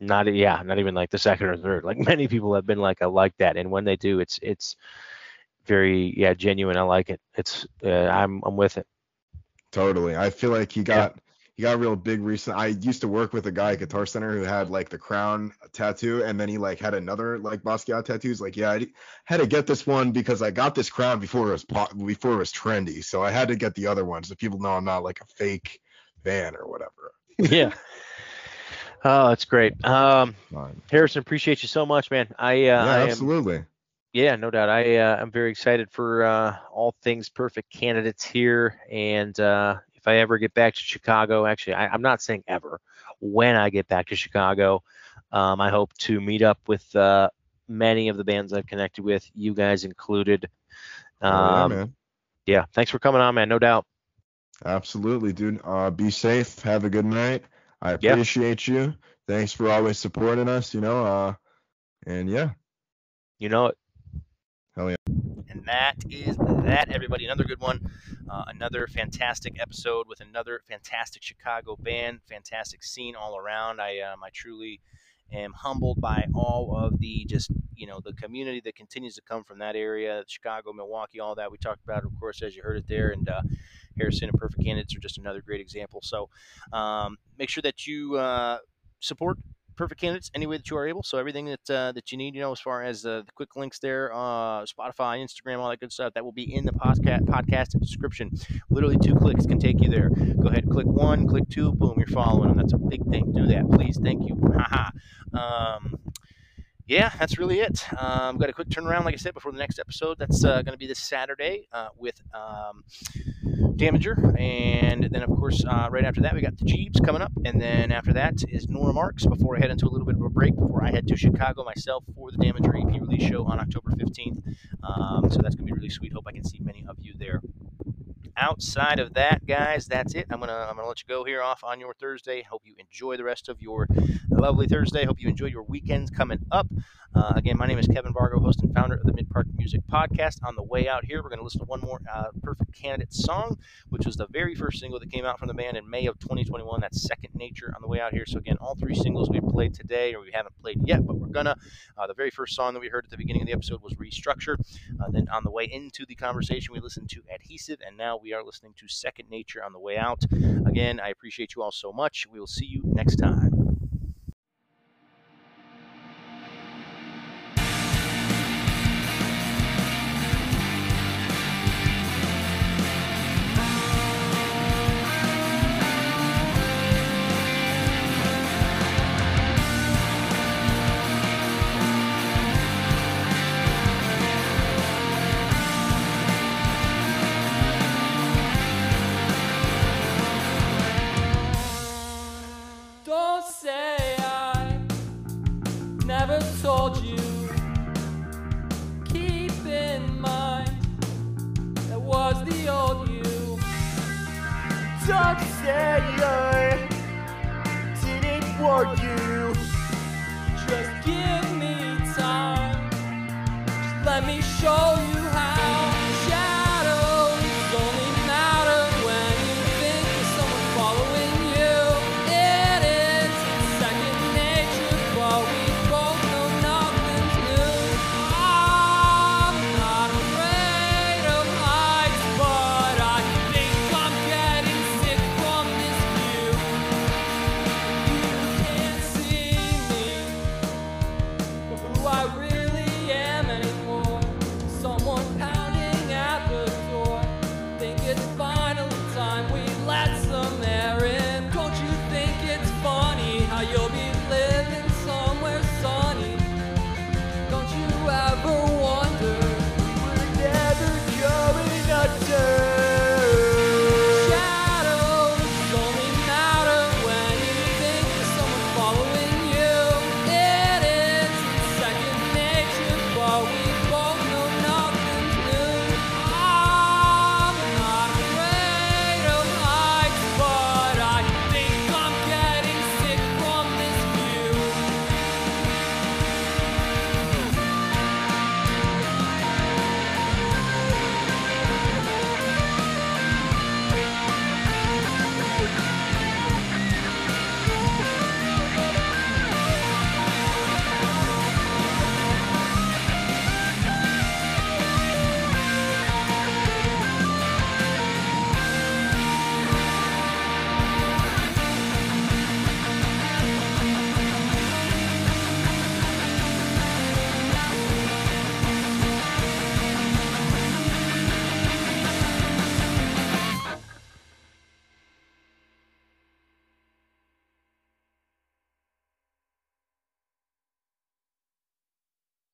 not yeah, not even like the second or third. Like many people have been like, I like that, and when they do, it's it's very yeah genuine. I like it. It's uh, I'm I'm with it. Totally. I feel like he got yeah. He got real big recent. I used to work with a guy at Guitar Center who had like the crown tattoo, and then he like had another like Basquiat tattoos. Like yeah, I had to get this one because I got this crown before it was pop, before it was trendy, so I had to get the other one so people know I'm not like a fake fan or whatever. yeah. Oh, that's great. Um, Harrison, appreciate you so much, man. I uh, yeah, I am, absolutely. Yeah, no doubt. I uh, I'm very excited for uh, all things perfect candidates here, and uh, if I ever get back to Chicago, actually, I, am not saying ever. When I get back to Chicago, um, I hope to meet up with uh, many of the bands I've connected with, you guys included. Um, oh, yeah, man. yeah, thanks for coming on, man. No doubt. Absolutely, dude. Uh, be safe. Have a good night. I appreciate yep. you. Thanks for always supporting us, you know. Uh, and yeah. You know it. Hell yeah. And that is that, everybody. Another good one. Uh, another fantastic episode with another fantastic Chicago band, fantastic scene all around. I, um, I truly am humbled by all of the just you know the community that continues to come from that area chicago milwaukee all that we talked about of course as you heard it there and uh, Harrison and Perfect Candidates are just another great example. So um, make sure that you uh, support Perfect Candidates any way that you are able. So everything that uh, that you need, you know, as far as uh, the quick links there, uh, Spotify, Instagram, all that good stuff, that will be in the podcast podcast description. Literally two clicks can take you there. Go ahead, click one, click two, boom, you're following them. That's a big thing. Do that, please. Thank you. Um, yeah, that's really it. Um, got a quick turnaround, like I said, before the next episode. That's uh, going to be this Saturday uh, with um, Damager. And then, of course, uh, right after that, we got the Jeeves coming up. And then after that is Nora Marks before I head into a little bit of a break before I head to Chicago myself for the Damager EP release show on October 15th. Um, so that's going to be really sweet. Hope I can see many of you there outside of that, guys, that's it. I'm gonna I'm gonna let you go here off on your Thursday. Hope you enjoy the rest of your lovely Thursday. Hope you enjoy your weekends coming up. Uh, again, my name is Kevin Vargo, host and founder of the Midpark Music Podcast. On the way out here, we're going to listen to one more uh, Perfect Candidate song, which was the very first single that came out from the band in May of 2021. That's Second Nature on the way out here. So, again, all three singles we played today, or we haven't played yet, but we're gonna. Uh, the very first song that we heard at the beginning of the episode was Restructure. Uh, then on the way into the conversation, we listened to Adhesive, and now we are listening to Second Nature on the way out. Again, I appreciate you all so much. We will see you next time. I didn't warn you.